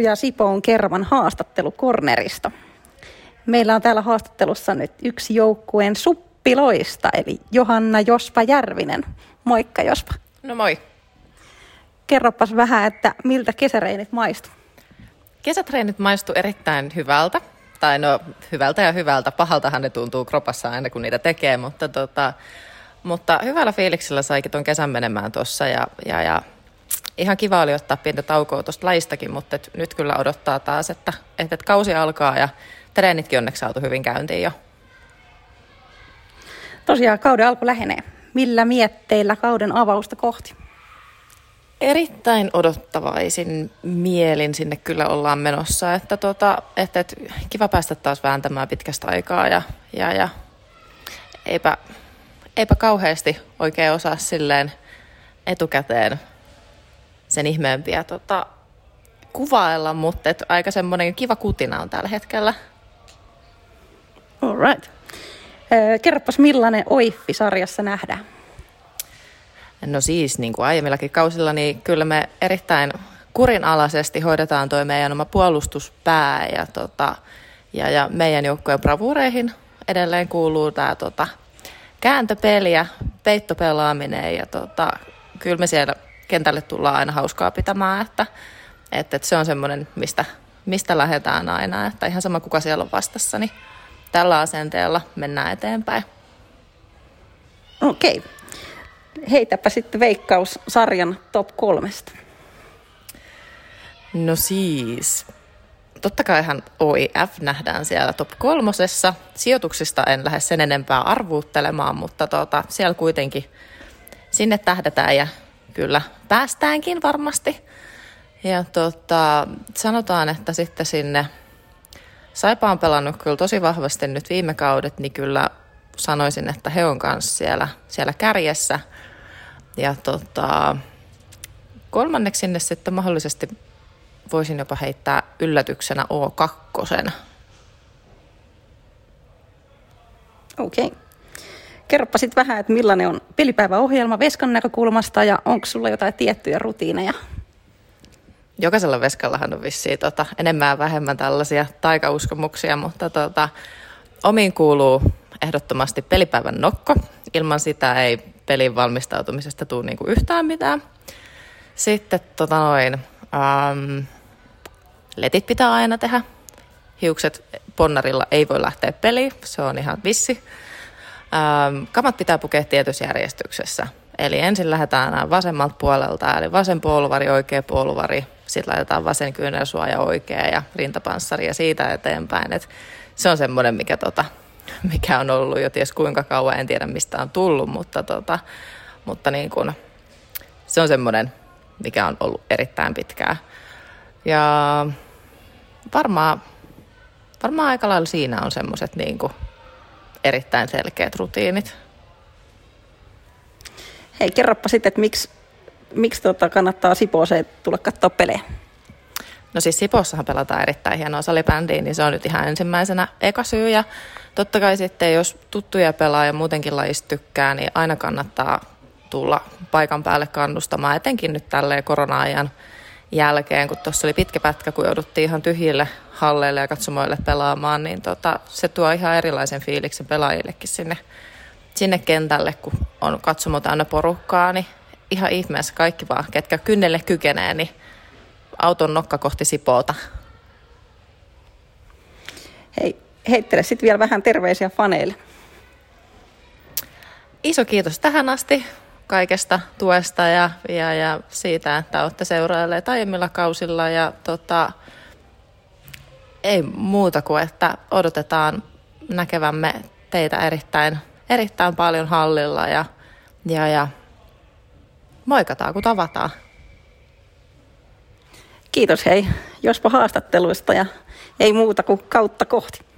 ja Sipoon Kerman haastattelu Kornerista. Meillä on täällä haastattelussa nyt yksi joukkueen suppiloista, eli Johanna Jospa Järvinen. Moikka Jospa. No moi. Kerropas vähän, että miltä kesäreinit maistu? Kesätreenit maistu erittäin hyvältä. Tai no hyvältä ja hyvältä. Pahaltahan ne tuntuu kropassa aina kun niitä tekee, mutta, tota, mutta hyvällä fiiliksellä saikin tuon kesän menemään tuossa ja, ja, ja ihan kiva oli ottaa pientä taukoa tuosta lajistakin, mutta et nyt kyllä odottaa taas, että, että, kausi alkaa ja treenitkin onneksi saatu hyvin käyntiin jo. Tosiaan kauden alku lähenee. Millä mietteillä kauden avausta kohti? Erittäin odottavaisin mielin sinne kyllä ollaan menossa, että, tota, että, että kiva päästä taas vääntämään pitkästä aikaa ja, ja, ja eipä, eipä kauheasti oikein osaa silleen etukäteen sen ihmeempiä tota, kuvailla, mutta et aika semmoinen kiva kutina on tällä hetkellä. All right. Kerropas millainen Oiffi-sarjassa nähdään? No siis, niin kuin aiemmillakin kausilla, niin kyllä me erittäin kurinalaisesti hoidetaan tuo meidän oma puolustuspää ja, tota, ja, ja meidän joukkojen bravureihin edelleen kuuluu tämä tota, kääntöpeli ja peittopelaaminen ja tota, kyllä me siellä kentälle tullaan aina hauskaa pitämään, että, että, että se on semmoinen, mistä, mistä lähdetään aina, että ihan sama kuka siellä on vastassa, niin tällä asenteella mennään eteenpäin. Okei. Heitäpä sitten veikkaus sarjan top kolmesta. No siis, totta kaihan OIF nähdään siellä top kolmosessa. Sijoituksista en lähde sen enempää arvuuttelemaan, mutta tota, siellä kuitenkin sinne tähdätään ja kyllä päästäänkin varmasti. Ja tota, sanotaan, että sitten sinne Saipa on pelannut kyllä tosi vahvasti nyt viime kaudet, niin kyllä sanoisin, että he on kanssa siellä, siellä kärjessä. Ja tota, kolmanneksi sinne sitten mahdollisesti voisin jopa heittää yllätyksenä O2. Okei. Okay. Kerropa sitten vähän, että millainen on pelipäiväohjelma Veskan näkökulmasta ja onko sulla jotain tiettyjä rutiineja? Jokaisella veskallahan on vissiin tota, enemmän ja vähemmän tällaisia taikauskomuksia, mutta tota, omiin kuuluu ehdottomasti pelipäivän nokko. Ilman sitä ei pelin valmistautumisesta tule niinku yhtään mitään. Sitten tota noin, ähm, letit pitää aina tehdä. Hiukset ponnarilla ei voi lähteä peliin, se on ihan vissi. Ähm, kamat pitää pukea tietyssä järjestyksessä. Eli ensin lähdetään vasemmalta puolelta, eli vasen puoluvari, oikea puoluvari, sitten laitetaan vasen kyynelsuoja oikea ja rintapanssari ja siitä eteenpäin. Et se on semmoinen, mikä, tota, mikä on ollut jo ties kuinka kauan, en tiedä mistä on tullut, mutta, tota, mutta niin kun, se on semmoinen, mikä on ollut erittäin pitkää. Ja varmaan, varmaan aika lailla siinä on semmoiset niin erittäin selkeät rutiinit. Hei, kerropa sitten, että miksi, miksi tota kannattaa Sipooseen tulla katsoa pelejä? No siis Sipossahan pelataan erittäin hienoa salibändiä, niin se on nyt ihan ensimmäisenä eka syy. Ja totta kai sitten, jos tuttuja pelaa ja muutenkin lajista tykkää, niin aina kannattaa tulla paikan päälle kannustamaan, etenkin nyt tälleen korona-ajan jälkeen, kun tuossa oli pitkä pätkä, kun jouduttiin ihan tyhjille halleille ja katsomoille pelaamaan, niin tota, se tuo ihan erilaisen fiiliksen pelaajillekin sinne, sinne kentälle, kun on katsomo täynnä porukkaa, niin ihan ihmeessä kaikki vaan, ketkä kynnelle kykenee, niin auton nokka kohti Sipoota. Hei, heittele sitten vielä vähän terveisiä faneille. Iso kiitos tähän asti kaikesta tuesta ja, ja, ja siitä, että olette seurailleet aiemmilla kausilla ja tota, ei muuta kuin, että odotetaan näkevämme teitä erittäin, erittäin paljon hallilla ja, ja, ja moikataan kun tavataan. Kiitos hei Jospa haastatteluista ja ei muuta kuin kautta kohti.